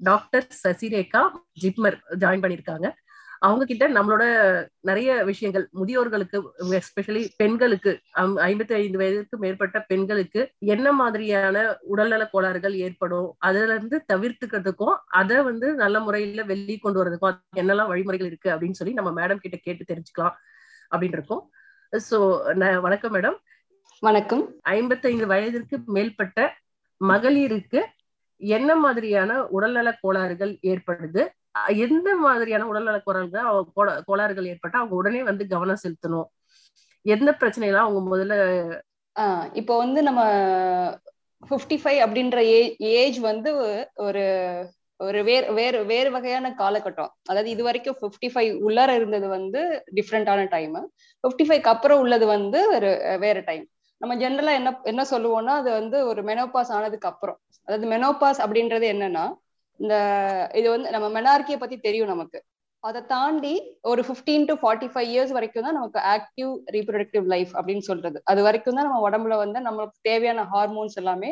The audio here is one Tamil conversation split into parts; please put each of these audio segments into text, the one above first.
டாக்டர் சசிரேகா ஜிப்மர் ஜாயின் பண்ணிருக்காங்க அவங்க கிட்ட நம்மளோட நிறைய விஷயங்கள் முதியோர்களுக்கு எஸ்பெஷலி பெண்களுக்கு ஐம்பத்தி ஐந்து வயதுக்கு மேற்பட்ட பெண்களுக்கு என்ன மாதிரியான உடல்நல கோளாறுகள் ஏற்படும் அதுல இருந்து தவிர்த்துக்கிறதுக்கும் அதை வந்து நல்ல முறையில வெளியே கொண்டு வரதுக்கும் என்னெல்லாம் வழிமுறைகள் இருக்கு அப்படின்னு சொல்லி நம்ம மேடம் கிட்ட கேட்டு தெரிஞ்சுக்கலாம் அப்படின்னு இருக்கோம் சோ வணக்கம் மேடம் வணக்கம். ஐம்பத்தைந்து வயதிற்கு மேற்பட்ட மகளிருக்கு என்ன மாதிரியான உடல்நல கோளாறுகள் ஏற்படுது? எந்த மாதிரியான உடல்நல கோளாறுகள் அவங்க கோளாறுகள் ஏற்பட்டா அவங்க உடனே வந்து கவனம் செலுத்தணும். எந்த பிரச்சனைலாம் அவங்க முதல்ல இப்போ வந்து நம்ம ஃபிஃப்டி ஃபைவ் அப்படின்ற ஏஜ் வந்து ஒரு ஒரு வேறு வேறு வேறு வகையான காலகட்டம். அதாவது இது வரைக்கும் ஃபிஃப்டி ஃபைவ் உள்ளார இருந்தது வந்து டிஃப்ரெண்டான டைம் ஃபிஃப்டி ஃபைவ்க்கு அப்புறம் உள்ளது வந்து ஒரு வேற டைம் நம்ம ஜென்ரலா என்ன என்ன சொல்லுவோம்னா அது வந்து ஒரு மெனோபாஸ் ஆனதுக்கு அப்புறம். அதாவது மெனோபாஸ் அப்படின்றது என்னன்னா இந்த இது வந்து நம்ம மெனார்கியை பத்தி தெரியும் நமக்கு. அதை தாண்டி ஒரு fifteen to forty five years வரைக்கும் தான் நமக்கு ஆக்டிவ் ரீப்ரொடக்டிவ் லைஃப் அப்படின்னு சொல்றது. அது வரைக்கும் தான் நம்ம உடம்புல வந்து நம்மளுக்கு தேவையான ஹார்மோன்ஸ் எல்லாமே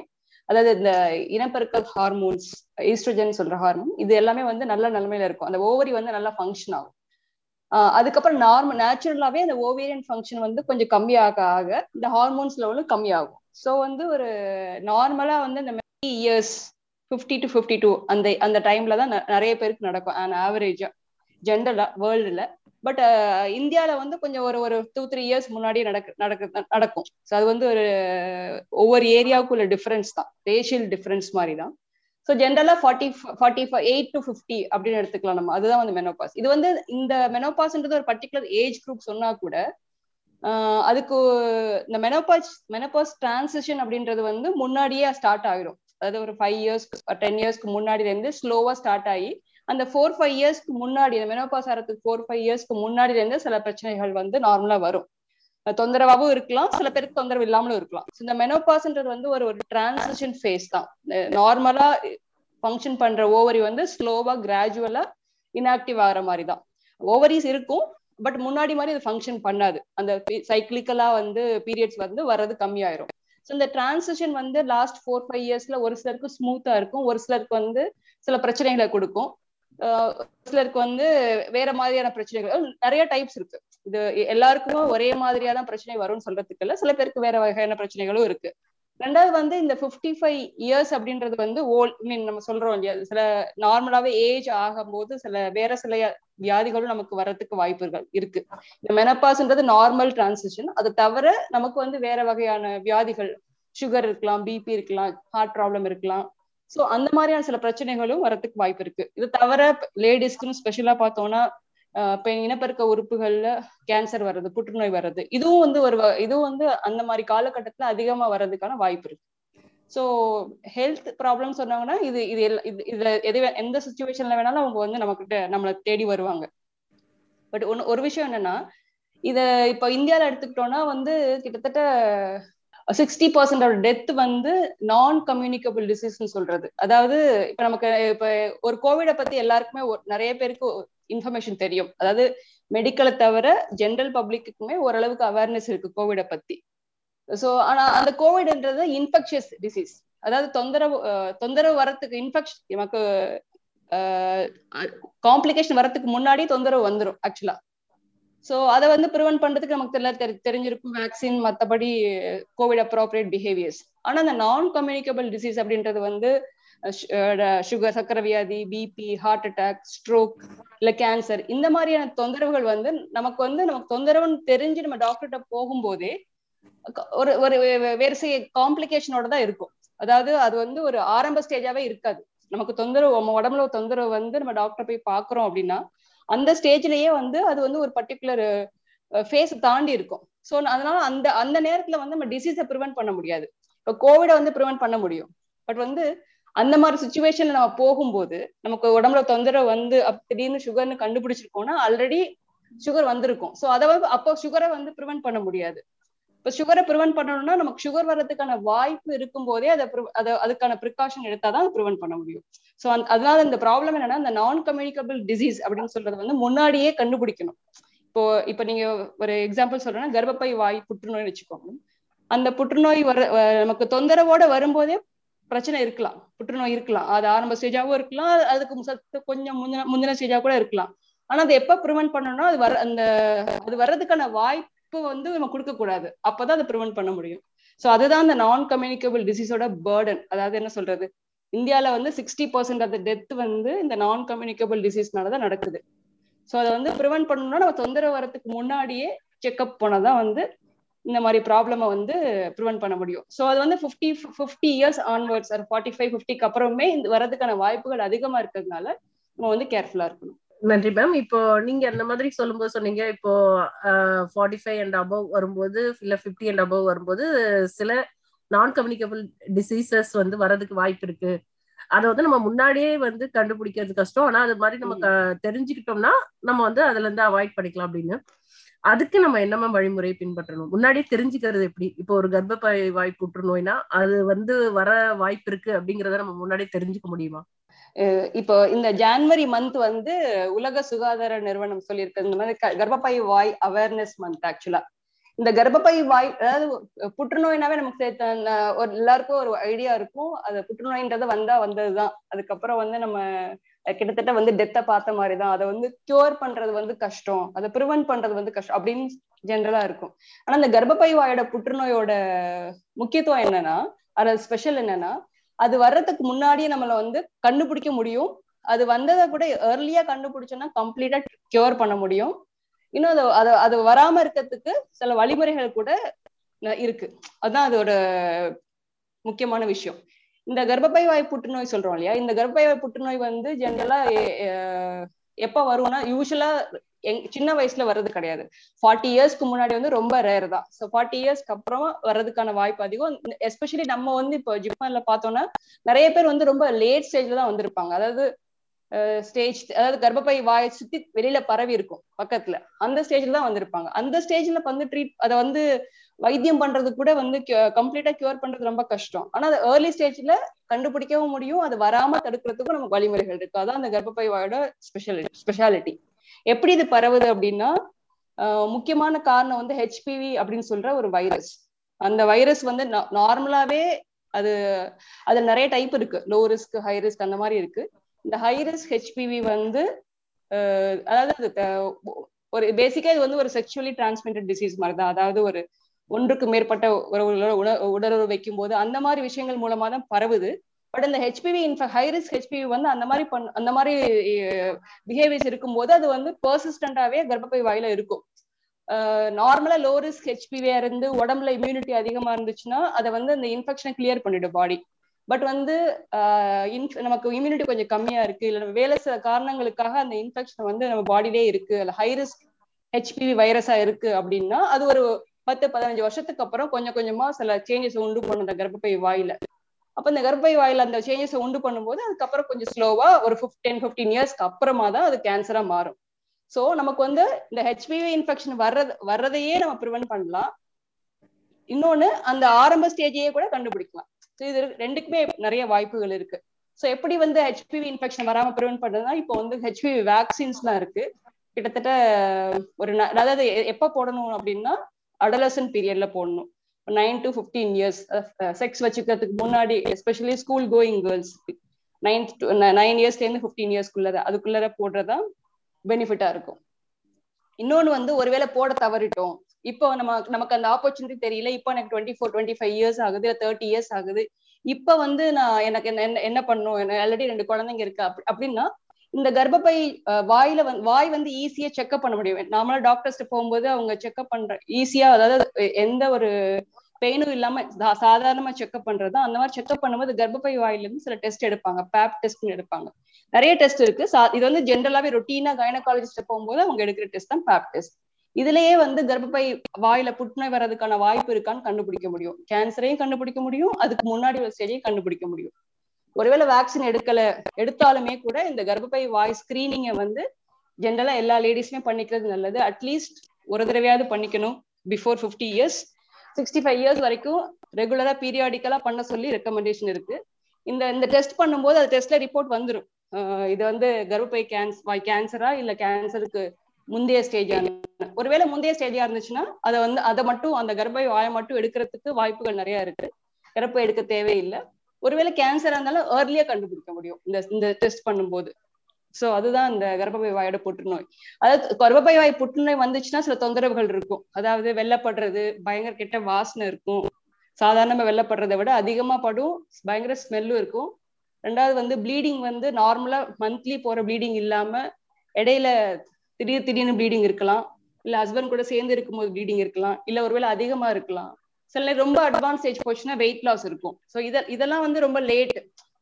அதாவது இந்த இனப்பெருக்கல் ஹார்மோன்ஸ் ஈஸ்ட்ரஜன் சொல்ற ஹார்மோன் இது எல்லாமே வந்து நல்ல நிலைமையில இருக்கும். அந்த ஓவரி வந்து நல்லா ஃபங்க்ஷன் ஆகும். அதுக்கப்புறம் நார்மல் நேச்சுரலாவே அந்த ஓவேரியன் ஃபங்க்ஷன் வந்து கொஞ்சம் கம்மியாக ஆக இந்த ஹார்மோன்ஸ் லெவலும் கம்மியாகும். ஸோ வந்து ஒரு நார்மலா வந்து இந்த years fifty to fifty two அந்த அந்த டைம்ல தான் நிறைய பேருக்கு நடக்கும் அண்ட் ஆவரேஜா ஜென்ரலா வேர்ல்டுல பட் இந்தியாவில வந்து கொஞ்சம் ஒரு ஒரு டூ த்ரீ இயர்ஸ் முன்னாடி நடக்க நடக்க நடக்கும். ஸோ அது வந்து ஒரு ஒவ்வொரு ஏரியாவுக்குள்ள டிஃபரன்ஸ் தான் ரேஷியல் டிஃபரன்ஸ் மாதிரி தான். ஸோ ஜென்ரலா forty forty five eight to fifty அப்படின்னு எடுத்துக்கலாம் நம்ம. அதுதான் வந்து மெனோபாஸ் இது வந்து இந்த மெனோபாஸ்ன்றது ஒரு பர்டிகுலர் ஏஜ் குரூப் சொன்னா கூட அதுக்கு இந்த மெனோபாஸ் மெனோபாஸ் டிரான்சிஷன் அப்படின்றது வந்து முன்னாடியே ஸ்டார்ட் ஆகிடும் அதாவது ஒரு ஃபைவ் இயர்ஸ் டென் இயர்ஸ்க்கு முன்னாடில இருந்து ஸ்லோவா ஸ்டார்ட் ஆகி அந்த ஃபோர் ஃபைவ் இயர்ஸ்க்கு முன்னாடி இந்த மெனோபாஸ் ஆகிறதுக்கு ஃபோர் ஃபைவ் இயர்ஸ்க்கு முன்னாடில இருந்து சில பிரச்சனைகள் வந்து நார்மலா வரும். தொந்தரவாகவும் இருக்கலாம் சில பேருக்கு தொந்தரவு இல்லாமலும் இருக்கலாம். இந்த மெனோபாஸ்ன்றது வந்து ஒரு ஒரு டிரான்சிஷன் ஃபேஸ் தான். நார்மலா ஃபங்க்ஷன் பண்ற ஓவரி வந்து ஸ்லோவா கிராஜுவலா இன்ஆக்டிவ் ஆகிற மாதிரி தான். ஓவரிஸ் இருக்கும் பட் முன்னாடி மாதிரி அது ஃபங்க்ஷன் பண்ணாது. அந்த சைக்கிளிக்கலா வந்து பீரியட்ஸ் வந்து வர்றது கம்மியாயிரும். ஸோ இந்த டிரான்சிஷன் வந்து லாஸ்ட் ஃபோர் ஃபைவ் இயர்ஸ்ல ஒரு சிலருக்கு ஸ்மூத்தா இருக்கும் ஒரு சிலருக்கு வந்து சில பிரச்சனைகளை கொடுக்கும். சிலருக்கு வந்து வேற மாதிரியான பிரச்சனைகள் நிறைய டைப்ஸ் இருக்கு. இது எல்லாருக்குமே ஒரே மாதிரியான பிரச்சனை வரும்னு சொல்றதுக்கு இல்ல. சில பேருக்கு வேற வகையான பிரச்சனைகளும் இருக்கு. ரெண்டாவது வந்து இந்த ஃபிஃப்டி ஃபைவ் இயர்ஸ் அப்படின்றது வந்து ஓல் மீன் நம்ம சொல்றோம் இல்லையா? சில நார்மலாவே ஏஜ் ஆகும்போது சில வேற சில வியாதிகளும் நமக்கு வர்றதுக்கு வாய்ப்புகள் இருக்கு. இந்த மெனப்பாஸ்ன்றது நார்மல் டிரான்சிஷன் அது தவிர நமக்கு வந்து வேற வகையான வியாதிகள் சுகர் இருக்கலாம் பிபி இருக்கலாம் ஹார்ட் ப்ராப்ளம் இருக்கலாம். ஸோ அந்த மாதிரியான சில பிரச்சனைகளும் வரத்துக்கு வாய்ப்பு இருக்கு. இது தவிர லேடிஸ்க்குன்னு ஸ்பெஷலா பார்த்தோம்னா இப்போ இனப்பெருக்க உறுப்புகள்ல கேன்சர் வர்றது புற்றுநோய் வர்றது இதுவும் வந்து ஒரு இதுவும் வந்து அந்த மாதிரி காலகட்டத்துல அதிகமா வர்றதுக்கான வாய்ப்பு இருக்கு. ஸோ ஹெல்த் ப்ராப்ளம் சொன்னாங்கன்னா இது இது இதுல எது எந்த சுச்சுவேஷன்ல வேணாலும் அவங்க வந்து நம்ம கிட்ட நம்மளை தேடி வருவாங்க. பட் ஒன்னு ஒரு விஷயம் என்னன்னா இத இப்போ இந்தியாவில் எடுத்துக்கிட்டோம்னா வந்து கிட்டத்தட்ட சிக்ஸ்டி பர்சன்ட் டெத் வந்து நான் கம்யூனிகபிள் டிசீஸ்னு சொல்றது. அதாவது இப்ப நமக்கு இப்ப ஒரு கோவிடை பத்தி எல்லாருக்குமே நிறைய பேருக்கு இன்ஃபர்மேஷன் தெரியும். அதாவது மெடிக்கலை தவிர ஜென்ரல் பப்ளிக்குமே ஓரளவுக்கு அவேர்னஸ் இருக்கு கோவிட பத்தி. ஸோ ஆனா அந்த கோவிட்ன்றது இன்ஃபெக்ஷியஸ் டிசீஸ் அதாவது தொந்தரவு தொந்தரவு வரத்துக்கு இன்ஃபெக்ஷன் நமக்கு காம்ப்ளிகேஷன் வரத்துக்கு முன்னாடி தொந்தரவு வந்துடும் ஆக்சுவலா ஸோ அதை வந்து ப்ரிவென்ட் பண்றதுக்கு நமக்கு எல்லாம் தெரி தெரிஞ்சிருக்கும் வேக்சின் மற்றபடி கோவிட் அப்ரோப்ரியேட் பிஹேவியர்ஸ் ஆனா அந்த நான் கம்யூனிகபிள் டிசீஸ் அப்படின்றது வந்து சுகர் சக்கரை வியாதி பிபி ஹார்ட் அட்டாக் ஸ்ட்ரோக் இல்ல கேன்சர் இந்த மாதிரியான தொந்தரவுகள் வந்து நமக்கு வந்து நமக்கு தொந்தரவுன்னு தெரிஞ்சு நம்ம டாக்டர்கிட்ட போகும்போதே ஒரு ஒரு வேறு காம்ப்ளிகேஷனோட தான் இருக்கும். அதாவது அது வந்து ஒரு ஆரம்ப ஸ்டேஜாவே இருக்காது. நமக்கு தொந்தரவு நம்ம உடம்புல தொந்தரவு வந்து நம்ம டாக்டர் போய் பாக்குறோம் அப்படின்னா அந்த ஸ்டேஜ்லயே வந்து அது வந்து ஒரு பர்டிகுலர் ஃபேஸ் தாண்டி இருக்கும். ஸோ அதனால அந்த அந்த நேரத்துல வந்து நம்ம டிசீஸை ப்ரிவென்ட் பண்ண முடியாது. இப்போ கோவிட வந்து ப்ரிவென்ட் பண்ண முடியும். பட் வந்து அந்த மாதிரி சுச்சுவேஷன்ல நம்ம போகும்போது நமக்கு உடம்புல தொந்தரவு வந்து திடீர்னு சுகர்னு கண்டுபிடிச்சிருக்கோம்னா ஆல்ரெடி சுகர் வந்திருக்கும். ஸோ அதை அப்போ சுகரை வந்து ப்ரிவென்ட் பண்ண முடியாது. இப்போ சுகரை ப்ரிவென்ட் பண்ணணும்னா நமக்கு சுகர் வர்றதுக்கான வாய்ப்பு இருக்கும் போதே அதை அதை அதுக்கான ப்ரிகாஷன் எடுத்தாதான் அதை ப்ரிவென்ட் பண்ண முடியும். ஸோ அதனால இந்த ப்ராப்ளம் என்னன்னா இந்த நான் கம்யூனிகபிள் டிசீஸ் அப்படின்னு சொல்றது வந்து முன்னாடியே கண்டுபிடிக்கணும். இப்போ இப்போ நீங்க ஒரு எக்ஸாம்பிள் சொல்றேன்னா கர்ப்பப்பை வாய் புற்றுநோய் வச்சுக்கோங்க. அந்த புற்றுநோய் வர நமக்கு தொந்தரவோட வரும்போதே பிரச்சனை இருக்கலாம். புற்றுநோய் இருக்கலாம். அது ஆரம்ப ஸ்டேஜாவும் இருக்கலாம். அதுக்கு சத்து கொஞ்சம் முந்தின முந்தின ஸ்டேஜா கூட இருக்கலாம். ஆனா அதை எப்ப ப்ரிவென்ட் பண்ணணும்னா அது வர அந்த அது வர்றதுக்கான வாய்ப்பு வந்து நம்ம கொடுக்க கூடாது. அப்பதான் அதை ப்ரிவென்ட் பண்ண முடியும். ஸோ அதுதான் அந்த நான் கம்யூனிகபிள் டிசீஸோட பேர்டன் அதாவது என்ன சொல்றது? இந்தியால வந்து சிக்ஸ்டி பர்சன்ட் ஆஃப் டெத் வந்து இந்த நான் கம்யூனிகபிள் டிசீஸ்னாலதான் நடக்குது. ஸோ அதை வந்து ப்ரிவென்ட் பண்ணணும்னா நம்ம தொந்தரவு வரத்துக்கு முன்னாடியே செக்அப் போனதான் வந்து இந்த மாதிரி ப்ராப்ளம வந்து ப்ரிவென்ட் பண்ண முடியும். ஸோ அது வந்து ஃபிஃப்டி ஃபிஃப்டி இயர்ஸ் ஆன்வர்ட்ஸ் ஒரு ஃபார்ட்டி ஃபைவ் ஃபிஃப்டிக்கு அப்புறமே இந்த வரதுக்கான வாய்ப்புகள் அதிகமா இருக்கிறதுனால நம்ம வந்து கேர்ஃபுல்லா இருக்கணும். நன்றி மேம் இப்போ நீங்க அந்த மாதிரி சொல்லும்போது சொன்னீங்க. இப்போ ஃபார்ட்டி ஃபைவ் அண்ட் அபவ் வரும்போது இல்ல ஃபிஃப்டி அண்ட் அபவ் வரும்போது சில நான் கம்யூனிகபிள் டிசீசஸ் வந்து வரதுக்கு வாய்ப்பு இருக்கு. அதை வந்து நம்ம முன்னாடியே வந்து கண்டுபிடிக்கிறது கஷ்டம். ஆனா அது மாதிரி நம்ம தெரிஞ்சுக்கிட்டோம்னா நம்ம வந்து அதுல இருந்து அவாய்ட் பண்ணிக்கலாம் அப்படின்னு. அதுக்கு நம்ம என்ன மேம் வழிமுறையை பின்பற்றணும்? முன்னாடியே தெரிஞ்சுக்கிறது எப்படி? இப்போ ஒரு கர்ப்பப்பை வாய் புற்றுநோய்னா அது வந்து வர வாய்ப்பு இருக்கு அப்படிங்கறத நம்ம முன்னாடியே தெரிஞ்சுக்க முடியுமா? இப்போ இந்த ஜான்வரி மந்த் வந்து உலக சுகாதார நிறுவனம் சொல்லியிருக்கு. இந்த மாதிரி கர்ப்பப்பை வாய் அவேர்னஸ் மந்த் ஆக்சுவலா இந்த கர்ப்பப்பை வாய் அதாவது புற்றுநோய்னாவே நமக்கு சேர்த்த ஒரு எல்லாருக்கும் ஒரு ஐடியா இருக்கும். அது புற்றுநோயின்றது வந்தா வந்ததுதான். அதுக்கப்புறம் வந்து நம்ம கிட்டத்தட்ட வந்து டெத்தை பார்த்த மாதிரி தான் அதை வந்து கியூர் பண்றது வந்து கஷ்டம். அதை ப்ரிவென்ட் பண்றது வந்து கஷ்டம் அப்படின்னு ஜென்ரலா இருக்கும். ஆனா இந்த கர்ப்பப்பை வாயோட புற்றுநோயோட முக்கியத்துவம் என்னன்னா அது ஸ்பெஷல் என்னன்னா அது வர்றதுக்கு முன்னாடியே நம்மள வந்து கண்டுபிடிக்க முடியும். அது வந்ததை கூட ஏர்லியா கண்டுபிடிச்சோம்னா கம்ப்ளீட்டா கியூர் பண்ண முடியும். இன்னும் அது அது அது வராம இருக்கிறதுக்கு சில வழிமுறைகள் கூட இருக்கு. அதுதான் அதோட முக்கியமான விஷயம். இந்த கர்ப்பப்பை வாய் புற்றுநோய் சொல்றோம் இல்லையா? இந்த கர்ப்பப்பை வாய் புற்றுநோய் வந்து ஜென்ரலா எப்ப வரும்னா யூஸ்வலா சின்ன வயசுல வர்றது கிடையாது. ஃபார்ட்டி இயர்ஸ்க்கு முன்னாடி வந்து ரொம்ப ரேர் தான். ஸோ ஃபார்ட்டி இயர்ஸ்க்கு அப்புறம் வர்றதுக்கான வாய்ப்பு அதிகம். எஸ்பெஷலி நம்ம வந்து இப்போ ஜிப்மன்ல பார்த்தோம்னா நிறைய பேர் வந்து ரொம்ப லேட் ஸ்டேஜ்ல தான் வந்திருப்பாங்க. அதாவது ஸ்டேஜ் அதாவது கர்ப்பப்பை வாயை சுத்தி வெளியில பரவி இருக்கும் பக்கத்துல. அந்த ஸ்டேஜ்ல தான் வந்திருப்பாங்க. அந்த ஸ்டேஜ்ல வந்து ட்ரீட் அதை வந்து வைத்தியம் பண்றது கூட வந்து கம்ப்ளீட்டா கியூர் பண்றது ரொம்ப கஷ்டம். ஆனா அது ஏர்லி ஸ்டேஜ்ல கண்டுபிடிக்கவும் முடியும். அது வராம தடுக்கிறதுக்கும் நமக்கு வழிமுறைகள் இருக்கு. அதான் அந்த கர்ப்பப்பை ஸ்பெஷாலிட்டி ஸ்பெஷாலிட்டி எப்படி இது பரவுது அப்படின்னா முக்கியமான காரணம் வந்து ஹெச்பிவி அப்படின்னு சொல்ற ஒரு வைரஸ் அந்த வைரஸ் வந்து நார்மலாவே அது அது நிறைய டைப் இருக்கு. லோ ரிஸ்க் ஹை ரிஸ்க் அந்த மாதிரி இருக்கு. இந்த ஹை ரிஸ்க் ஹெச்பிவி வந்து அதாவது ஒரு பேசிக்கா இது வந்து ஒரு செக்ஷுவலி டிரான்ஸ்மிட்டட் டிசீஸ் மாதிரி தான் அதாவது ஒரு ஒன்றுக்கு மேற்பட்ட ஒரு உடலுறவு வைக்கும் போது அந்த மாதிரி விஷயங்கள் மூலமா தான் பரவுது. பட் இந்த HPV in fact high risk HPV வந்து அந்த மாதிரி பண் அந்த மாதிரி பிஹேவியர்ஸ் இருக்கும்போது அது வந்து பர்சிஸ்டண்டாவே கர்ப்பப்பை வாயில இருக்கும். நார்மலா லோ ரிஸ்க் ஹெச்பிவியா இருந்து உடம்புல இம்யூனிட்டி அதிகமா இருந்துச்சுன்னா அதை வந்து அந்த இன்ஃபெக்ஷனை கிளியர் பண்ணிடும் பாடி பட் வந்து நமக்கு இம்யூனிட்டி கொஞ்சம் கம்மியா இருக்கு. இல்ல வேலை சில காரணங்களுக்காக அந்த இன்ஃபெக்ஷன் வந்து நம்ம பாடியிலே இருக்கு. அல்ல ஹை ரிஸ்க் ஹெச்பிவி வைரஸா இருக்கு அப்படின்னா அது ஒரு பத்து பதினஞ்சு வருஷத்துக்கு அப்புறம் கொஞ்சம் கொஞ்சமா சில சேஞ்சஸ் உண்டு பண்ணும் அந்த கர்ப்பப்பை வாயில. அப்ப இந்த கர்ப்பை வாயில அந்த சேஞ்சஸ் உண்டு பண்ணும்போது அதுக்கப்புறம் கொஞ்சம் ஸ்லோவா ஒரு டென் பிப்டீன் இயர்ஸ்க்கு அப்புறமா தான் அது கேன்சரா மாறும். சோ நமக்கு வந்து இந்த ஹெச்பிவி இன்ஃபெக்ஷன் வர்றது வர்றதையே நம்ம ப்ரிவென்ட் பண்ணலாம். இன்னொன்னு அந்த ஆரம்ப ஸ்டேஜையே கூட கண்டுபிடிக்கலாம். ஸோ இது ரெண்டுக்குமே நிறைய வாய்ப்புகள் இருக்கு. ஸோ எப்படி வந்து ஹெச்பிவி இன்ஃபெக்ஷன் வராம ப்ரிவென்ட் பண்றதுனா இப்போ வந்து ஹெச்பிவி வேக்சின்ஸ்லாம் இருக்கு. கிட்டத்தட்ட ஒரு அதாவது எப்ப போடணும் அப்படின்னா அடலசன் பீரியட்ல போடணும். Nine to fifteen years sex வச்சுக்கிறதுக்கு முன்னாடி especially school going girls ninth to nine இயர்ஸ்லேருந்து fifteen இயர்ஸ்க்குள்ளத அதுக்குள்ளர போடுறதா பெனிஃபிட்டா இருக்கும். இன்னொன்னு வந்து ஒருவேளை போட தவறிட்டோம். இப்போ நம்ம நமக்கு அந்த ஆப்பர்ச்சுனிட்டி தெரியல. இப்போ எனக்கு twenty four twenty five years ஆகுது தேர்ட்டி இயர்ஸ் ஆகுது. இப்ப வந்து நான் எனக்கு என்ன என்ன பண்ணும் ஆல்ரெடி ரெண்டு குழந்தைங்க இருக்கு. அப்படின்னா இந்த கர்ப்பப்பை வாயில வந்து வாய் வந்து ஈஸியா செக்அப் பண்ண முடியும். நார்மலா டாக்டர்ஸ்ட்டு போகும்போது அவங்க செக்அப் பண்ற ஈஸியா அதாவது எந்த ஒரு பெயினும் இல்லாம சாதாரணமா செக்அப் பண்றது அந்த மாதிரி செக்அப் பண்ணும்போது கர்ப்பப்பை வாயில இருந்து சில டெஸ்ட் எடுப்பாங்க. பேப் டெஸ்ட்னு எடுப்பாங்க. நிறைய டெஸ்ட் இருக்கு. இது வந்து ஜென்ரலாவே ரொட்டீனா கைனகாலஜிஸ்ட் போகும்போது அவங்க எடுக்கிற டெஸ்ட் தான் பேப் டெஸ்ட் இதுலயே வந்து கர்ப்பப்பை வாயில புற்றுநோய் வர்றதுக்கான வாய்ப்பு இருக்கான்னு கண்டுபிடிக்க முடியும். கேன்சரையும் கண்டுபிடிக்க முடியும். அதுக்கு முன்னாடி ஒரு ஸ்டேஜையும் கண்டுபிடிக்க முடியும். ஒருவேளை வேக்சின் எடுக்கல எடுத்தாலுமே கூட இந்த கர்ப்பப்பை வாய் ஸ்கிரீனிங்கை வந்து ஜென்ரலா எல்லா லேடிஸுமே பண்ணிக்கிறது நல்லது. அட்லீஸ்ட் ஒரு தடவையாவது பண்ணிக்கணும் before fifty years sixty five years வரைக்கும் ரெகுலரா பீரியாடிக்கலா பண்ண சொல்லி ரெக்கமெண்டேஷன் இருக்கு. இந்த இந்த டெஸ்ட் பண்ணும்போது அது டெஸ்ட்ல ரிப்போர்ட் வந்துடும் இது வந்து கர்ப்பப்பை கேன்ஸ் வாய் கேன்சரா இல்ல கேன்சருக்கு முந்தைய ஸ்டேஜா ஒருவேளை முந்தைய ஸ்டேஜா இருந்துச்சுன்னா அதை வந்து அதை மட்டும் அந்த கர்ப்பை வாயை மட்டும் எடுக்கிறதுக்கு வாய்ப்புகள் நிறைய இருக்கு. கர்ப்பை எடுக்க தேவையில்லை. ஒருவேளை கேன்சரா இருந்தாலும் ஏர்லியா கண்டுபிடிக்க முடியும். இந்த இந்த டெஸ்ட் பண்ணும்போது. சோ அதுதான் இந்த கர்ப்பப்பை வாயோட புற்றுநோய். அதாவது கர்ப்பப்பை வாய் புற்றுநோய் வந்துச்சுன்னா சில தொந்தரவுகள் இருக்கும். அதாவது வெள்ளப்படுறது பயங்கர கெட்ட வாசனை இருக்கும். சாதாரணமா வெள்ளப்படுறதை விட அதிகமா படும் பயங்கர ஸ்மெல்லும் இருக்கும். ரெண்டாவது வந்து ப்ளீடிங் வந்து நார்மலா மந்த்லி போற ப்ளீடிங் இல்லாம இடையில திடீர் திடீர்னு ப்ளீடிங் இருக்கலாம். இல்ல ஹஸ்பண்ட் கூட சேர்ந்து இருக்கும்போது ப்ளீடிங் இருக்கலாம். இல்ல ஒருவேளை அதிகமா இருக்கலாம். சில நேரம் ரொம்ப அட்வான்ஸ் ஏஜ் போச்சுன்னா வெயிட் லாஸ் இருக்கும். ஸோ இத இதெல்லாம் வந்து ரொம்ப லேட்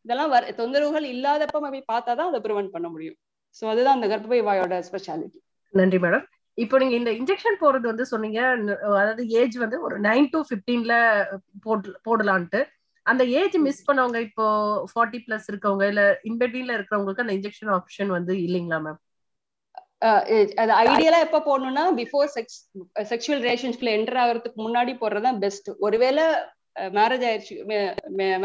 இதெல்லாம் வர தொந்தரவுகள் இல்லாதப்ப போய் பார்த்தாதான் அதை ப்ரிவென்ட் பண்ண முடியும். ஸோ அதுதான் அந்த கர்ப்பப்பை வாயோட ஸ்பெஷாலிட்டி நன்றி மேடம் இப்போ நீங்க இந்த இன்ஜெக்ஷன் போடுறது வந்து சொன்னீங்க. அதாவது ஏஜ் வந்து ஒரு நைன் டு பிப்டீன்ல போட்டு போடலான்ட்டு. அந்த ஏஜ் மிஸ் பண்ணவங்க இப்போ ஃபார்ட்டி பிளஸ் இருக்கவங்க இல்ல இன்பெட்வீன்ல இருக்கிறவங்களுக்கு அந்த இன்ஜெக்ஷன் ஆப்ஷன் வந்து இல்லைங்களா மேம் அது ஐடியலா எப்ப போடணும்னா பிஃபோர் செக்ஸ் செக்ஷுவல் ரிலேஷன்ஷிப்ல என்டர் ஆகிறதுக்கு முன்னாடி போடுறதுதான் பெஸ்ட் ஒருவேளை மேரேஜ் ஆயிடுச்சு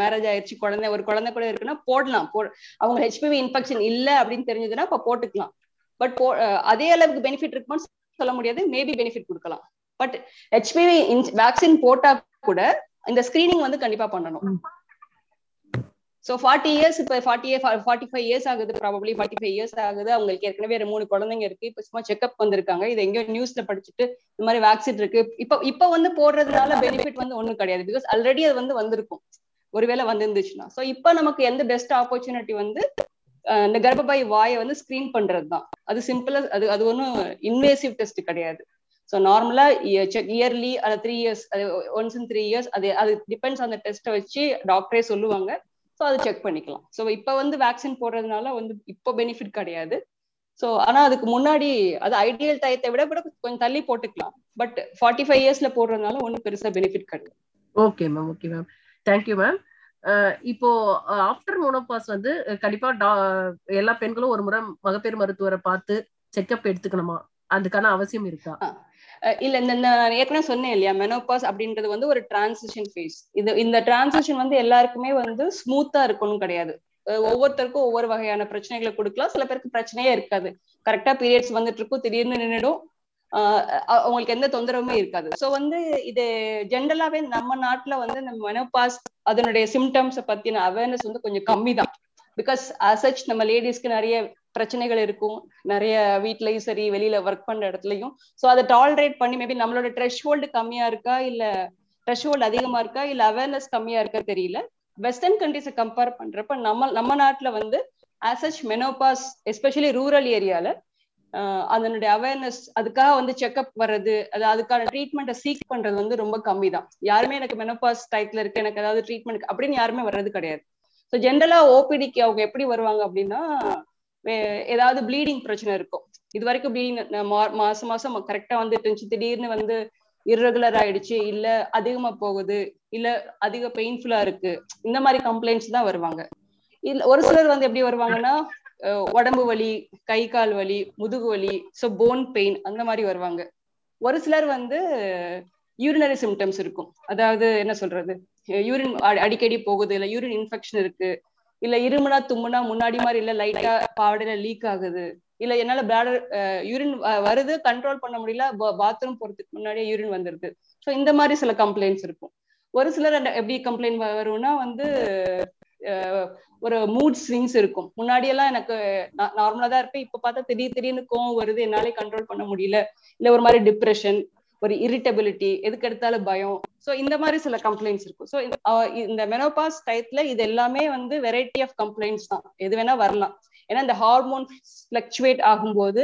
மேரேஜ் ஆயிடுச்சு குழந்தை ஒரு குழந்தை கூட இருக்குன்னா போடலாம். போ அவங்க ஹெச்பிவி இன்ஃபெக்ஷன் இல்ல அப்படின்னு தெரிஞ்சதுன்னா இப்ப போட்டுக்கலாம். பட் போ அதே அளவுக்கு பெனிஃபிட் இருக்குமான்னு சொல்ல முடியாது. மேபி பெனிஃபிட் கொடுக்கலாம். பட் ஹெச்பிவி வேக்சின் போட்டா கூட இந்த ஸ்கிரீனிங் வந்து கண்டிப்பா பண்ணணும். ஸோ ஃபார்ட்டி இயர்ஸ் இப்போ forty year forty five years ஆகுது ப்ராபப்ளி ஃபார்ட்டி ஃபைவ் இயர்ஸ் ஆகுது. அவங்களுக்கு ஏற்கனவே மூணு குழந்தைங்க இருக்கு. இப்போ சும்மா செக்அப் வந்திருக்காங்க. இது எங்கேயோ நியூஸ்ல படிச்சுட்டு இந்த மாதிரி வேக்சின் இருக்கு. இப்போ இப்போ வந்து போடுறதுனால பெனிஃபிட் வந்து ஒன்றும் கிடையாது. பிகாஸ் ஆல்ரெடி அது வந்து வந்திருக்கும். ஒருவேளை வந்திருந்துச்சுன்னா. ஸோ இப்போ நமக்கு எந்த பெஸ்ட் ஆப்பர்ச்சுனிட்டி வந்து இந்த கர்ப்பப்பை வாயை வந்து ஸ்கிரீன் பண்றது தான். அது சிம்பிளா அது அது ஒன்றும் இன்வேசிவ் டெஸ்ட் கிடையாது. ஸோ நார்மலா செக் இயர்லி அது த்ரீ இயர்ஸ் அது ஒன்ஸ் இன் த்ரீ இயர்ஸ் அது அது டிபெண்ட்ஸ் அந்த டெஸ்ட்டை வச்சு டாக்டரே சொல்லுவாங்க. ஸோ அதை செக் பண்ணிக்கலாம். ஸோ இப்போ வந்து வேக்சின் போடுறதுனால வந்து இப்போ பெனிஃபிட் கிடையாது. ஸோ ஆனா அதுக்கு முன்னாடி அது ஐடியல் டயத்தை விட கூட கொஞ்சம் தள்ளி போட்டுக்கலாம். பட் ஃபார்ட்டி ஃபைவ் இயர்ஸ்ல போடுறதுனால ஒன்றும் பெருசா பெனிஃபிட் கிடையாது. Okay ma'am okay ma'am thank you ma'am இப்போ ஆஃப்டர் மோனோபாஸ் வந்து கண்டிப்பா எல்லா பெண்களும் ஒரு முறை மகப்பேறு மருத்துவரை பார்த்து செக்அப் எடுத்துக்கணுமா? அதுக்கான அவசியம் இருக்கா? இல்ல இந்த நான் ஏற்கனவே சொன்னேன் இல்லையா மெனோபாஸ் அப்படின்றது வந்து ஒரு டிரான்சிஷன் ஃபேஸ் இது இந்த டிரான்சிஷன் வந்து எல்லாருக்குமே வந்து ஸ்மூத்தா இருக்கணும் கிடையாது. ஒவ்வொருத்தருக்கும் ஒவ்வொரு வகையான பிரச்சனைகளை கொடுக்கலாம். சில பேருக்கு பிரச்சனையே இருக்காது. கரெக்டா பீரியட்ஸ் வந்துட்டு இருக்கும் திடீர்னு நின்றுடும் அவங்களுக்கு எந்த தொந்தரவுமே இருக்காது. ஸோ வந்து இது ஜென்ரலாவே நம்ம நாட்டுல வந்து இந்த மெனோபாஸ் அதனுடைய சிம்டம்ஸை பத்தின அவேர்னஸ் வந்து கொஞ்சம் கம்மி தான் பிகாஸ் அசச் நம்ம லேடிஸ்க்கு நிறைய பிரச்சனைகள் இருக்கும். நிறைய வீட்லயும் சரி வெளியில ஒர்க் பண்ற இடத்துலயும். ஸோ அதை டாலரேட் பண்ணி மேபி நம்மளோட ட்ரெஷ் ஹோல்டு கம்மியா இருக்கா? இல்ல த்ரெஷ்ஹோல்டு அதிகமா இருக்கா? இல்ல அவேர்னஸ் கம்மியா இருக்கா தெரியல. வெஸ்டர்ன் கண்ட்ரிஸை கம்பேர் பண்றப்ப நம்ம நம்ம நாட்டுல வந்து ஆசச் மெனோபாஸ் எஸ்பெஷலி ரூரல் ஏரியால அதனுடைய அவேர்னஸ் அதுக்காக வந்து செக்அப் வர்றது அது அதுக்கான ட்ரீட்மெண்ட்டை சீக் பண்றது வந்து ரொம்ப கம்மி தான் யாருமே எனக்கு மெனோபாஸ் டைப்ல இருக்கு எனக்கு ஏதாவது ட்ரீட்மெண்ட் அப்படின்னு யாருமே வர்றது கிடையாது. ஸோ ஜென்ரலா ஓபிடிக்கு அவங்க எப்படி வருவாங்க அப்படின்னா ஏதாவது ப்ளீடிங் பிரச்சனை இருக்கும். இது வரைக்கும் ப்ளீடிங் மாசம் மாசம் கரெக்டா வந்துட்டு இருந்துச்சு. திடீர்னு வந்து இர்ரெகுலர் ஆயிடுச்சு. இல்ல அதிகமா போகுது. இல்ல அதிக பெயின்ஃபுல்லா இருக்கு. இந்த மாதிரி கம்ப்ளைண்ட்ஸ் தான் வருவாங்க. இல்ல ஒரு சிலர் வந்து எப்படி வருவாங்கன்னா உடம்பு வலி கை கால் வலி முதுகு வலி ஸோ போன் பெயின் அந்த மாதிரி வருவாங்க. ஒரு சிலர் வந்து யூரினரி சிம்டம்ஸ் இருக்கும். அதாவது என்ன சொல்றது? யூரின் அடிக்கடி போகுது. இல்ல யூரின் இன்ஃபெக்ஷன் இருக்கு. இல்ல இருமுனா தும்முனா முன்னாடி மாதிரி இல்ல லைட்டா பாவடையில லீக் ஆகுது. இல்ல என்னால பிளாடர் யூரின் வருது கண்ட்ரோல் பண்ண முடியல பாத்ரூம் போறதுக்கு முன்னாடியே யூரின் வந்துருது. ஸோ இந்த மாதிரி சில கம்ப்ளைண்ட்ஸ் இருக்கும். ஒரு சிலர் எப்படி கம்ப்ளைண்ட் வரும்னா வந்து ஒரு மூட் ஸ்விங்ஸ் இருக்கும். முன்னாடி எல்லாம் எனக்கு நார்மலா தான் இருப்பேன். இப்ப பார்த்தா திடீர் திடீர்னு கோவம் வருது. என்னாலே கண்ட்ரோல் பண்ண முடியல. இல்ல ஒரு மாதிரி டிப்ரெஷன் ஒரு இரிட்டபிலிட்டி எதுக்கு எடுத்தாலும் பயம். ஸோ இந்த மாதிரி சில கம்ப்ளைண்ட்ஸ் இருக்கும். ஸோ இந்த மெனோபாஸ் டயத்துல இது எல்லாமே வந்து வெரைட்டி ஆஃப் கம்ப்ளைண்ட்ஸ் தான். எது வேணா வரலாம். ஏன்னா இந்த ஹார்மோன் ஃபிளக்சுவேட் ஆகும்போது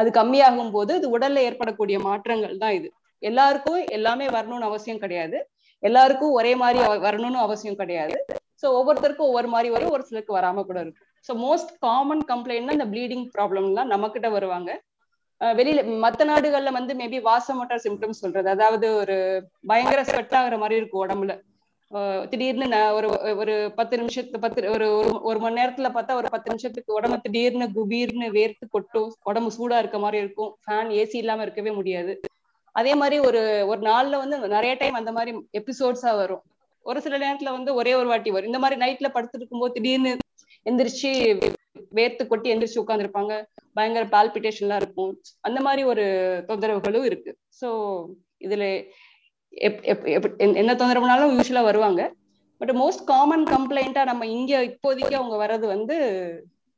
அது கம்மியாகும் போது இது உடல்ல ஏற்படக்கூடிய மாற்றங்கள் தான் இது. எல்லாருக்கும் எல்லாமே வரணும்னு அவசியம் கிடையாது. எல்லாருக்கும் ஒரே மாதிரி வரணும்னு அவசியம் கிடையாது. ஸோ ஒவ்வொருத்தருக்கும் ஒவ்வொரு மாதிரி வரும். ஒரு சிலருக்கு வராம கூட இருக்கும். ஸோ மோஸ்ட் காமன் கம்ப்ளைண்ட்னா இந்த ப்ளீடிங் ப்ராப்ளம்லாம் நம்ம கிட்ட வருவாங்க. வெளியில மத்த நாடுகள்ல வந்து மேபி வாசமோட்டார் சிம்டம்ஸ் சொல்றது. அதாவது ஒரு பயங்கர ஸ்வெட் ஆகுற மாதிரி இருக்கும் உடம்புல. திடீர்னு ஒரு ஒரு பத்து நிமிஷத்து பத்து ஒரு ஒரு- ஒரு மணி நேரத்துல பார்த்தா ஒரு பத்து நிமிஷத்துக்கு உடம்பு திடீர்னு குபீர்னு வேர்த்து கொட்டும். உடம்பு சூடா இருக்க மாதிரி இருக்கும். ஃபேன் ஏசி இல்லாம இருக்கவே முடியாது. அதே மாதிரி ஒரு ஒரு நாள்ல வந்து நிறைய டைம் அந்த மாதிரி எபிசோட்ஸா வரும். ஒரு சில நேரத்துல வந்து ஒரே ஒரு வாட்டி வரும். இந்த மாதிரி நைட்ல படுத்துட்டு இருக்கும்போது திடீர்னு எந்திரிச்சு வேர்த்து கொட்டி எந்திரிச்சு உட்காந்துருப்பாங்க பயங்கர பால்பிட்டேஷன்லாம் இருக்கும். அந்த மாதிரி ஒரு தொந்தரவுகளும் இருக்கு. ஸோ இதுல எப்- எப்- எப்- எந்த- என்ன தொந்தரவுனாலும் யூஸ்வலா வருவாங்க. பட் மோஸ்ட் காமன் கம்ப்ளைண்டா நம்ம இங்க இப்போதைக்கு அவங்க வர்றது வந்து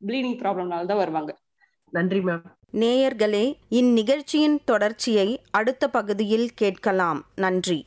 ப்ளீடிங் ப்ராப்ளம்னால தான் வருவாங்க. நன்றி மேம் நேயர்களே இந்நிகழ்ச்சியின் தொடர்ச்சியை அடுத்த பகுதியில் கேட்கலாம். நன்றி.